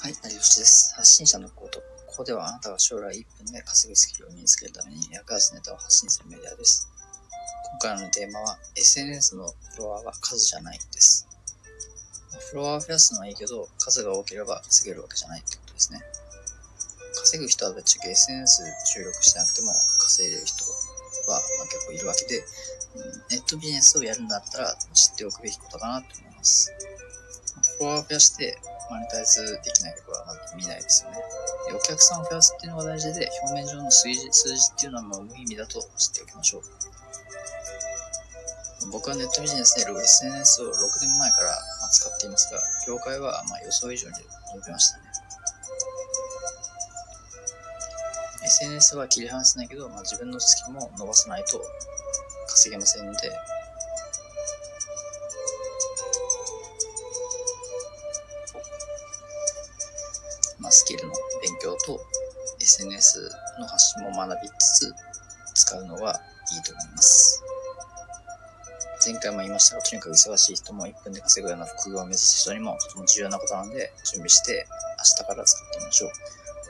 はい、有吉です。発信者のコード。ここではあなたが将来1分で稼ぐスキルを身につけるために役立つネタを発信するメディアです。今回のテーマは SNS のフォロワーは数じゃないです。フォロワーを増やすのはいいけど、数が多ければ稼げるわけじゃないってことですね。稼ぐ人はぶっちゃけ SNS 注力してなくても稼いでる人は、結構いるわけで、ネットビジネスをやるんだったら知っておくべきことかなと思います。フォロワーを増やしてマネタイズできないところはまず見ないですよね。でお客さんを増やすっていうのが大事で、表面上の数字数字っていうのはもう無意味だと知っておきましょう。僕はネットビジネスで SNS を6年前から使っていますが、業界はま予想以上に伸びましたね。SNS は切り離せないけど、まあ、自分のスキルも伸ばさないと稼げませんので、と SNS の発信も学びつつ使うのがいいと思います。前回も言いましたが、とにかく忙しい人も1分で稼ぐような副業を目指す人にもとても重要なことなので、準備して明日から使ってみましょ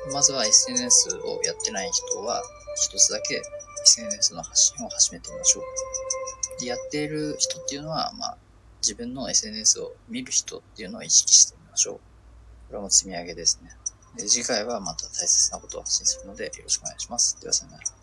う。まずは SNS をやってない人は、一つだけ SNS の発信を始めてみましょう。でやっている人っていうのは、まあ、自分の SNS を見る人っていうのを意識してみましょう。これも積み上げですね。次回はまた大切なことを発信するのでよろしくお願いします。ではさよなら。